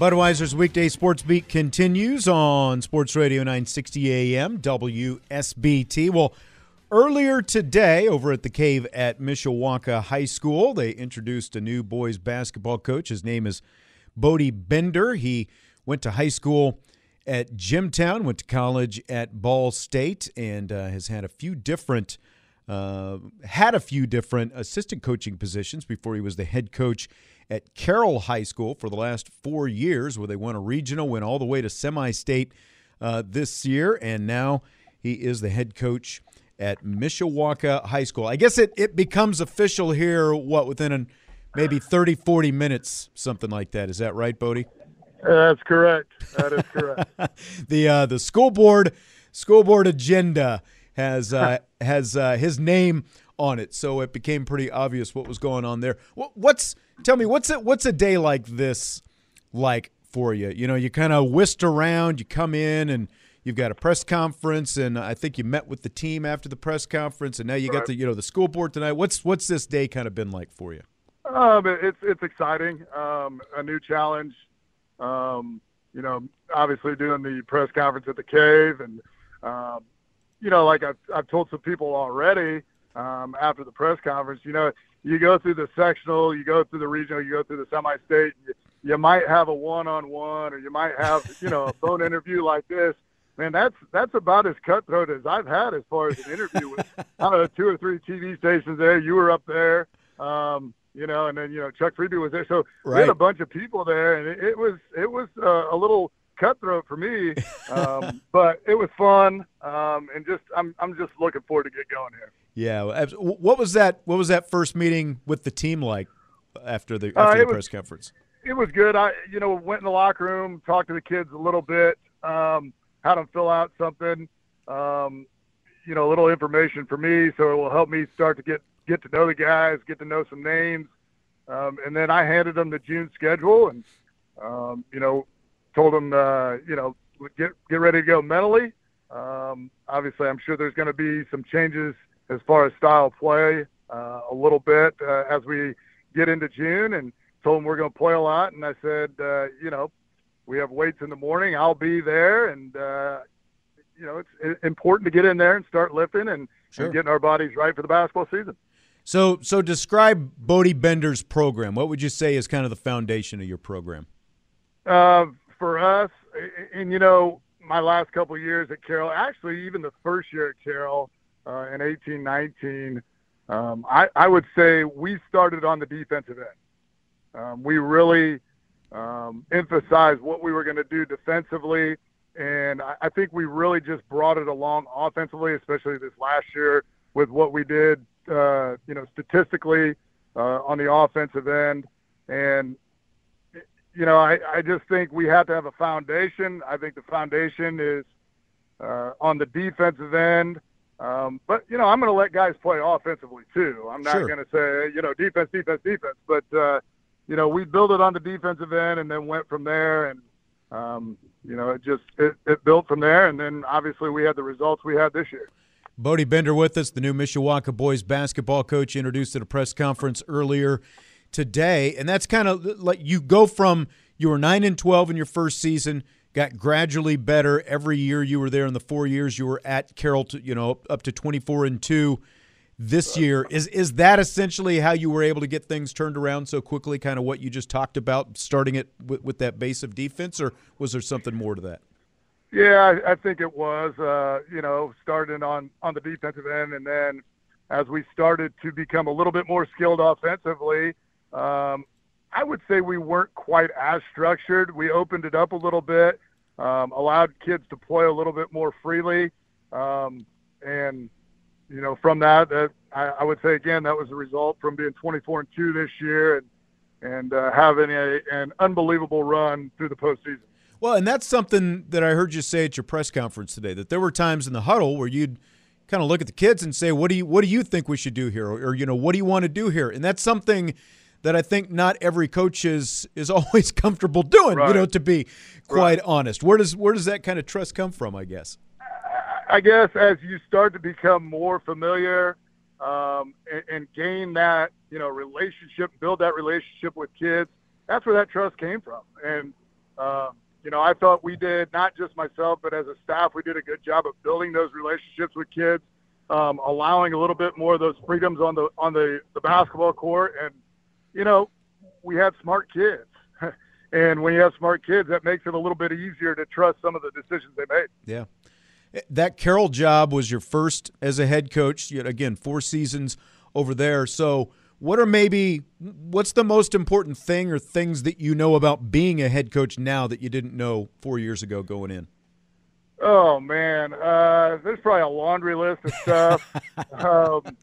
Budweiser's weekday sports beat continues on Sports Radio 960 AM WSBT. Well, earlier today over at the Cave at Mishawaka High School, they introduced a new boys basketball coach. His name is Bodie Bender. He went to high school at Jimtown, went to college at Ball State, and uh, has had a few different uh, had a few different assistant coaching positions before he was the head coach at Carroll High School for the last four years, where they won a regional, went all the way to semi-state uh, this year, and now he is the head coach at Mishawaka High School. I guess it, it becomes official here, what, within an, maybe 30, 40 minutes, something like that. Is that right, Bodie? That's correct. That is correct. the uh, the school board school board agenda has uh, has uh, his name on it, so it became pretty obvious what was going on there. What's tell me what's it what's a day like this like for you? You know, you kind of whisked around, you come in and you've got a press conference, and I think you met with the team after the press conference, and now you right. got the you know the school board tonight. What's what's this day kind of been like for you? Um, it's it's exciting. Um, a new challenge. Um, you know, obviously doing the press conference at the cave, and um, you know, like I've I've told some people already um, after the press conference. You know, you go through the sectional, you go through the regional, you go through the semi-state. You, you might have a one-on-one, or you might have you know a phone interview like this. Man, that's that's about as cutthroat as I've had as far as an interview with I don't know two or three TV stations there. You were up there. Um, you know, and then you know Chuck Freeby was there, so right. we had a bunch of people there, and it, it was it was uh, a little cutthroat for me, um, but it was fun, um, and just I'm I'm just looking forward to get going here. Yeah, what was that? What was that first meeting with the team like after the after uh, the was, press conference? It was good. I you know went in the locker room, talked to the kids a little bit, um, had them fill out something, um, you know, a little information for me, so it will help me start to get get to know the guys, get to know some names, um, and then I handed them the June schedule, and um, you know, told them, uh, you know, get get ready to go mentally. Um, obviously, I'm sure there's going to be some changes as far as style play uh, a little bit uh, as we get into June, and told him we're going to play a lot. And I said, uh, you know, we have weights in the morning. I'll be there, and uh, you know, it's important to get in there and start lifting and, sure. and getting our bodies right for the basketball season. So, so describe Bodie Bender's program. What would you say is kind of the foundation of your program? Uh, for us, and you know, my last couple years at Carroll, actually, even the first year at Carroll uh, in eighteen nineteen, um, I, I would say we started on the defensive end. Um, we really um, emphasized what we were going to do defensively, and I, I think we really just brought it along offensively, especially this last year with what we did uh, you know, statistically uh, on the offensive end. And, you know, I, I just think we have to have a foundation. I think the foundation is uh, on the defensive end. Um, but, you know, I'm going to let guys play offensively too. I'm not sure. going to say, you know, defense, defense, defense. But, uh, you know, we built it on the defensive end and then went from there. And, um, you know, it just it, it built from there. And then obviously we had the results we had this year. Bodie Bender with us, the new Mishawaka boys basketball coach, introduced at a press conference earlier today. And that's kind of like you go from you were 9 and 12 in your first season, got gradually better every year you were there in the 4 years you were at Carroll, to, you know, up to 24 and 2 this year. Is is that essentially how you were able to get things turned around so quickly kind of what you just talked about starting it with, with that base of defense or was there something more to that? Yeah, I, I think it was. Uh, you know, starting on on the defensive end, and then as we started to become a little bit more skilled offensively, um, I would say we weren't quite as structured. We opened it up a little bit, um, allowed kids to play a little bit more freely, Um, and you know, from that, I, I, would say again that was a result from being 24 and two this year and and uh, having a, an unbelievable run through the postseason. Well, and that's something that I heard you say at your press conference today. That there were times in the huddle where you'd kind of look at the kids and say, "What do you What do you think we should do here?" Or, or you know, "What do you want to do here?" And that's something that I think not every coach is is always comfortable doing. Right. You know, to be quite right. honest, where does where does that kind of trust come from? I guess. I guess as you start to become more familiar um, and, and, gain that you know relationship, build that relationship with kids, that's where that trust came from. And uh, you know, I thought we did not just myself, but as a staff, we did a good job of building those relationships with kids, um, allowing a little bit more of those freedoms on the on the, the basketball court, and you know, we have smart kids. and when you have smart kids, that makes it a little bit easier to trust some of the decisions they made. Yeah. That Carroll job was your first as a head coach. Yet again, four seasons over there. So, what are maybe what's the most important thing or things that you know about being a head coach now that you didn't know four years ago going in? Oh man, uh, there's probably a laundry list of stuff. um,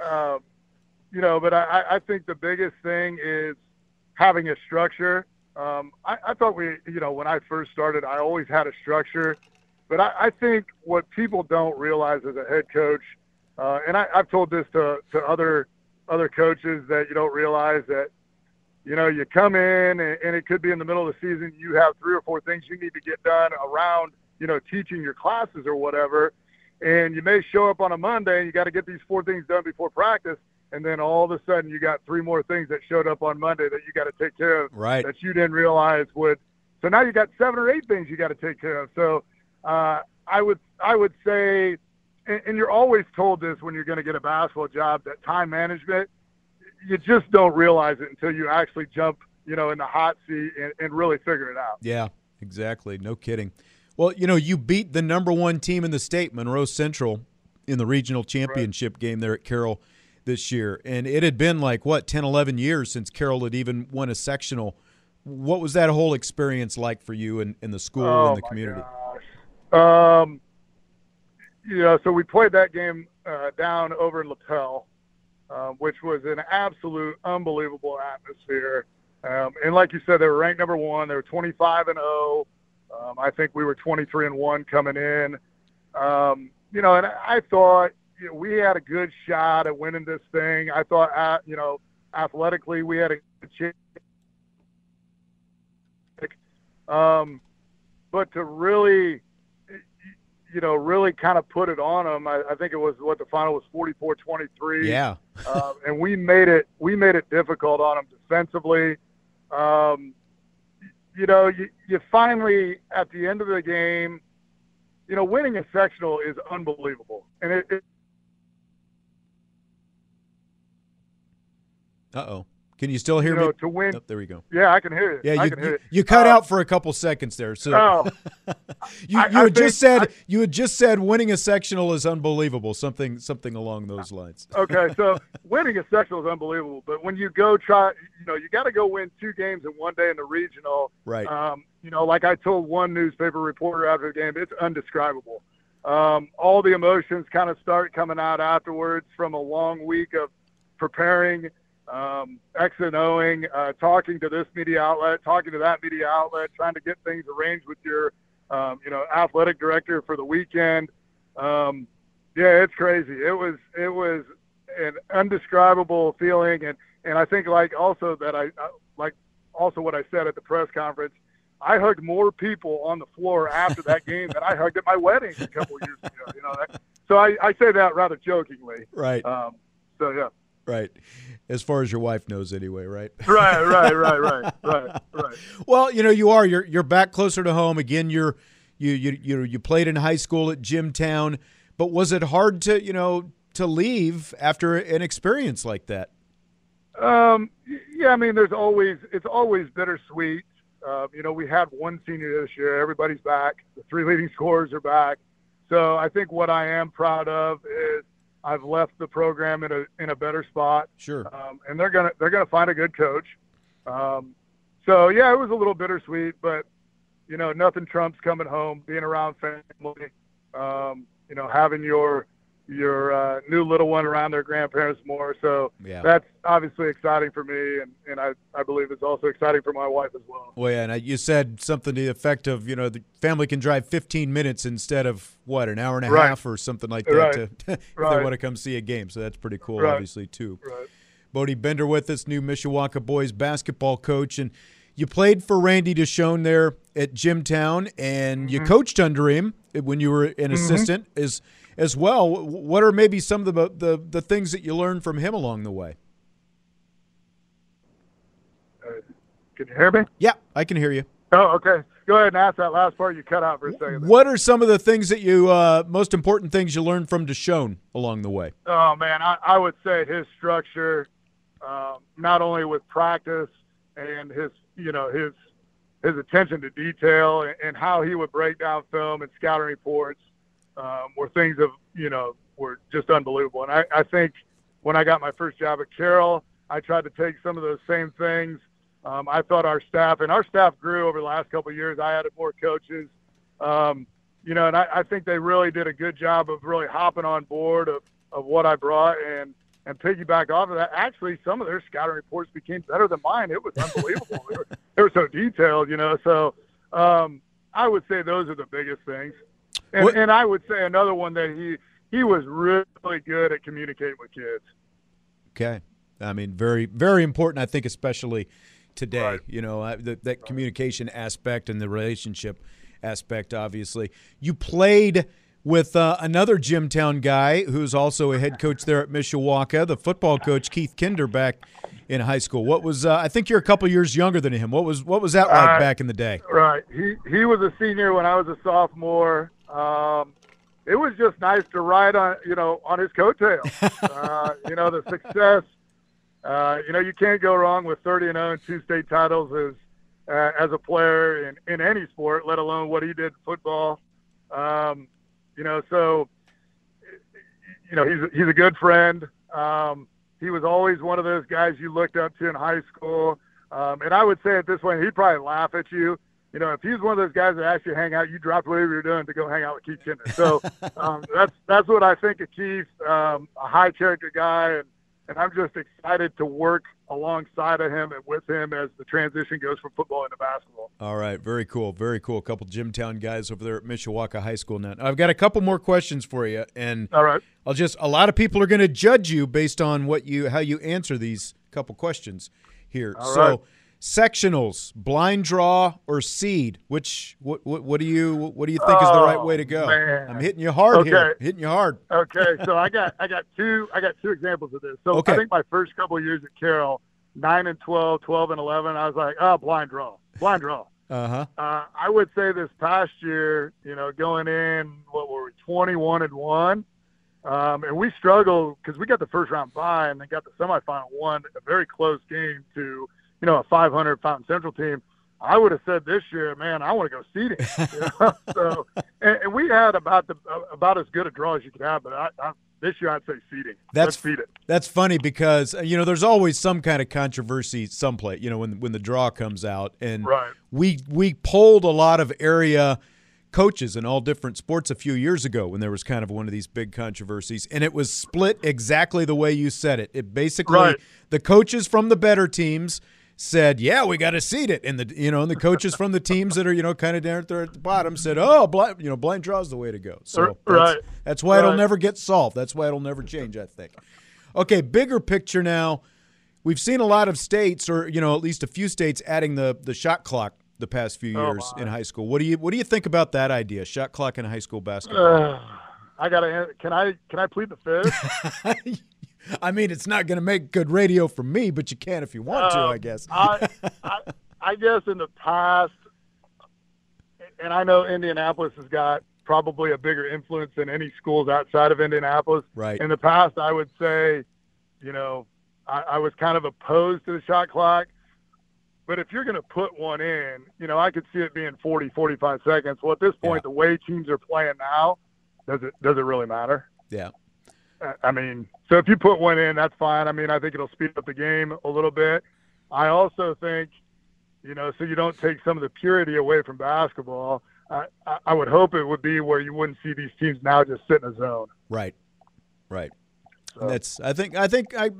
uh, you know, but I, I think the biggest thing is having a structure. Um, I, I thought we, you know, when I first started, I always had a structure. But I, I think what people don't realize as a head coach, uh, and I, I've told this to, to other other coaches that you don't realize that you know you come in and, and it could be in the middle of the season you have three or four things you need to get done around you know teaching your classes or whatever and you may show up on a monday and you got to get these four things done before practice and then all of a sudden you got three more things that showed up on Monday that you got to take care of right. that you didn't realize would. So now you got seven or eight things you got to take care of. So uh, I would I would say, and, and you're always told this when you're going to get a basketball job that time management, you just don't realize it until you actually jump, you know, in the hot seat and, and really figure it out. Yeah, exactly. No kidding. Well, you know, you beat the number one team in the state, Monroe Central, in the regional championship right. game there at Carroll this year. And it had been like, what, 10, 11 years since Carroll had even won a sectional. What was that whole experience like for you and in, in, the school oh and the community? Gosh. Um, know, so we played that game uh, down over in Lapel, uh, which was an absolute unbelievable atmosphere. Um, and like you said, they were ranked number one. They were 25 and 0. Um, I think we were 23 and one coming in. Um, you know, and I thought, you know, we had a good shot at winning this thing. I thought, uh, you know, athletically we had a good chance. Um, but to really, you know, really kind of put it on them, I, I think it was what the final was 44-23. Yeah. uh, and we made it, we made it difficult on them defensively. Um, you know, you, you finally, at the end of the game, you know, winning a sectional is unbelievable. And it, it Uh oh. Can you still hear you know, me? To win. Oh, there we go. Yeah, I can hear you. Yeah, I you, can hear you, you cut uh, out for a couple seconds there. So oh, you, you had just said I, you had just said winning a sectional is unbelievable. Something something along those lines. okay, so winning a sectional is unbelievable, but when you go try, you know, you got to go win two games in one day in the regional. Right. Um, you know, like I told one newspaper reporter after the game, it's undescribable. Um, all the emotions kind of start coming out afterwards from a long week of preparing um, X and Oing, uh, talking to this media outlet, talking to that media outlet, trying to get things arranged with your, um, you know, athletic director for the weekend. Um, yeah, it's crazy. It was it was an undescribable feeling, and and I think like also that I, I like also what I said at the press conference. I hugged more people on the floor after that game than I hugged at my wedding a couple years ago. You know, that, so I, I say that rather jokingly. Right. Um, so yeah. Right. As far as your wife knows anyway, right? right, right, right, right, right, right. Well, you know, you are you're you're back closer to home. Again, you're you you you you played in high school at Jimtown, but was it hard to, you know, to leave after an experience like that? Um, yeah, I mean, there's always it's always bittersweet. Uh, you know, we had one senior this year. Everybody's back. The three leading scorers are back. So I think what I am proud of is I've left the program in a in a better spot. Sure. Um, and they're gonna they're gonna find a good coach. Um, so yeah, it was a little bittersweet, but you know nothing trumps coming home, being around family. Um, you know, having your your uh, new little one around their grandparents more. So Yeah. that's obviously exciting for me, and, and I, I believe it's also exciting for my wife as well. Well, yeah, and I- you said something to the effect of, you know, the family can drive 15 minutes instead of what, an hour and a Right. half or something like that Right. to, if they want to come see a game. So that's pretty cool, Right. obviously, too. Right. Bodie Bender with us, new Mishawaka boys basketball coach, and you played for Randy DeShone there at Jimtown, and you coached under him when you were an assistant as as well. What are maybe some of the the the things that you learned from him along the way? Can you hear me? Yeah, I can hear you. Oh, okay. Go ahead and ask that last part. You cut out for a second. What are some of the things that you uh, most important things you learned from DeShone along the way? Oh man, I, I would say his structure, um, not only with practice and his, you know, his his attention to detail and how he would break down film and scouting reports, um, were things of, you know, were just unbelievable. And I, I think when I got my first job at Carroll, I tried to take some of those same things. Um, I thought our staff and our staff grew over the last couple of years. I added more coaches. Um, you know, and I, I think they really did a good job of really hopping on board of, of what I brought and and piggyback off of that. Actually, some of their scouting reports became better than mine. It was unbelievable. they, were, they were so detailed, you know. So um, I would say those are the biggest things. And, What- and I would say another one that he he was really good at communicating with kids. Okay. I mean, very, very important, I think, especially today. Right. You know, uh, that, that communication aspect and the relationship aspect, obviously. You played with uh, another Jimtown guy who's also a head coach there at Mishawaka, the football coach, Keith Kinder, back in high school. What was, uh, I think you're a couple years younger than him. What was, what was that like Uh, back in the day? Right. He he was a senior when I was a sophomore. Um, it was just nice to ride on you know on his coattails. uh, you know the success. Uh, you know you can't go wrong with 30 and 0 and two state titles as uh, as a player in, in any sport, let alone what he did in football. Um, you know so you know he's he's a good friend. Um, he was always one of those guys you looked up to in high school. Um, and I would say it this way, he'd probably laugh at you. You know, if he's one of those guys that asked you to hang out, you dropped whatever you're doing to go hang out with Keith Kinder. So um, that's that's what I think of Keith, um, a high character guy, and, and I'm just excited to work alongside of him and with him as the transition goes from football into basketball. All right, very cool, very cool. A couple Jimtown guys over there at Mishawaka High School now. I've got a couple more questions for you, and All right. I'll just a lot of people are going to judge you based on what you how you answer these couple questions here. All so right. Sectionals, blind draw or seed, which what what, what do you what do you think is the right Oh, way to go? man. I'm hitting you hard here. Hitting you hard. Okay, so I got I got two I got two examples of this. So Okay. I think my first couple of years at Carroll, nine and 12, 12 and eleven, I was like, oh, blind draw, blind draw. Uh-huh. Uh, I would say this past year, you know, going in, what were we, 21 and 1. Um, and we struggled because we got the first round bye and then got the semifinal one, a very close game to, you know, a 500 Fountain Central team. I would have said this year, man, I want to go seeding. You know? so, and, and we had about the about as good a draw as you could have, but I, I, this year I'd say seeding. That's- Let's feed it. That's funny because uh, you know there's always some kind of controversy someplace. You know when when the draw comes out, and Right. we we polled a lot of area coaches in all different sports a few years ago when there was kind of one of these big controversies, and it was split exactly the way you said it. It basically Right. the coaches from the better teams said, "Yeah, we got to seed it," and the you know and the coaches from the teams that are you know kind of down there at the bottom said, "Oh, blind you know blind draw is the way to go." So that's, right. that's why it'll never get solved. That's why it'll never change. I think. Okay, bigger picture now. We've seen a lot of states, or you know, at least a few states, adding the the shot clock the past few Oh, years my. in high school. What do you what do you think about that idea? Shot clock in high school basketball. Uh, I gotta. Can I can I plead the fifth? I mean, it's not going to make good radio for me, but you can if you want to, Um, I guess. I, I, I guess in the past, and I know Indianapolis has got probably a bigger influence than any schools outside of Indianapolis. Right. In the past, I would say, you know, I, I was kind of opposed to the shot clock. But if you're going to put one in, you know, I could see it being 40, 45 seconds. Well, at this point, Yeah. the way teams are playing now, does it does it really matter? yeah. I- mean, so if you put one in, that's fine. I mean, I think it'll speed up the game a little bit. I also think, you know, so you don't take some of the purity away from basketball. I, I would hope it would be where you wouldn't see these teams now just sit in a zone. Right, right. So. That's I think I think I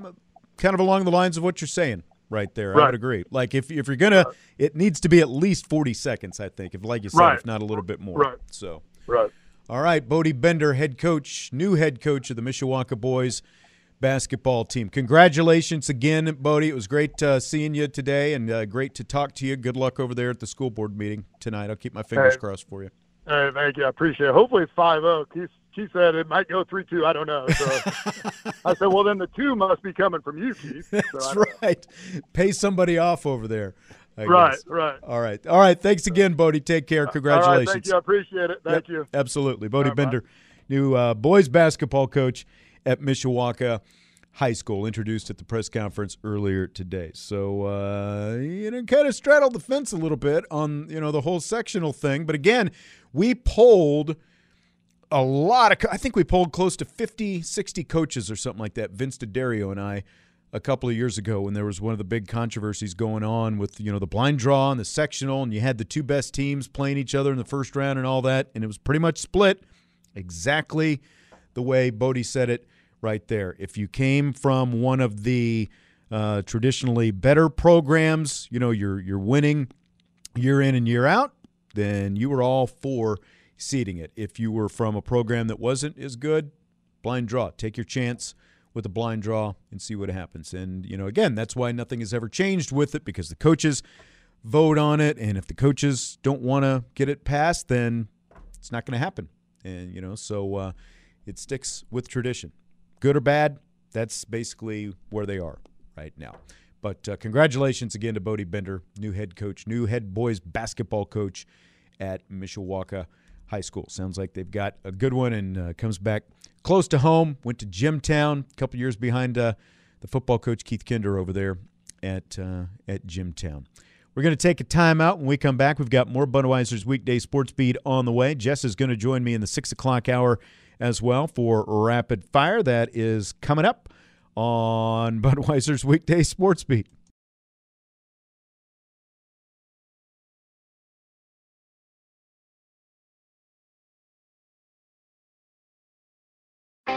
kind of along the lines of what you're saying right there. Right. I would agree. Like if if you're gonna, it needs to be at least 40 seconds. I think if like you said, right. if not a little bit more. Right. So. Right. All right, Bodie Bender, head coach, new head coach of the Mishawaka boys basketball team. Congratulations again, Bodie. It was great uh, seeing you today and uh, great to talk to you. Good luck over there at the school board meeting tonight. I'll keep my fingers hey. crossed for you. Hey, thank you. I appreciate it. Hopefully it's 5 0. Keith said it might go 3 2. I don't know. So I said, well, then the two must be coming from you, Keith. So That's right. Pay somebody off over there. I right, guess. right. All right. All right. Thanks again, Bodie. Take care. Congratulations. thank you. I appreciate it. Thank yep, you. Absolutely. Bodie right, Bender, bye. new uh, boys basketball coach at Mishawaka High School, introduced at the press conference earlier today. So, uh, you know, kind of straddled the fence a little bit on, you know, the whole sectional thing. But again, we polled a lot of, I think we polled close to 50, 60 coaches or something like that. Vince D'Addario and I a couple of years ago when there was one of the big controversies going on with you know the blind draw and the sectional and you had the two best teams playing each other in the first round and all that and it was pretty much split exactly the way Bodie said it right there. If you came from one of the uh, traditionally better programs, you know you're you're winning year in and year out, then you were all for seeding it. If you were from a program that wasn't as good, blind draw, take your chance with a blind draw and see what happens. And, you know, again, that's why nothing has ever changed with it because the coaches vote on it. And if the coaches don't want to get it passed, then it's not going to happen. And, you know, so uh, it sticks with tradition. Good or bad, that's basically where they are right now. But uh, congratulations again to Bodie Bender, new head coach, new head boys basketball coach at Mishawaka High School. Sounds like they've got a good one and uh, comes back close to home. Went to Jimtown, a couple years behind uh, the football coach Keith Kinder over there at uh, at Jimtown. We're going to take a timeout. When we come back, we've got more Budweiser's weekday sports beat on the way. Jess is going to join me in the six o'clock hour as well for rapid fire. That is coming up on Budweiser's weekday sports beat.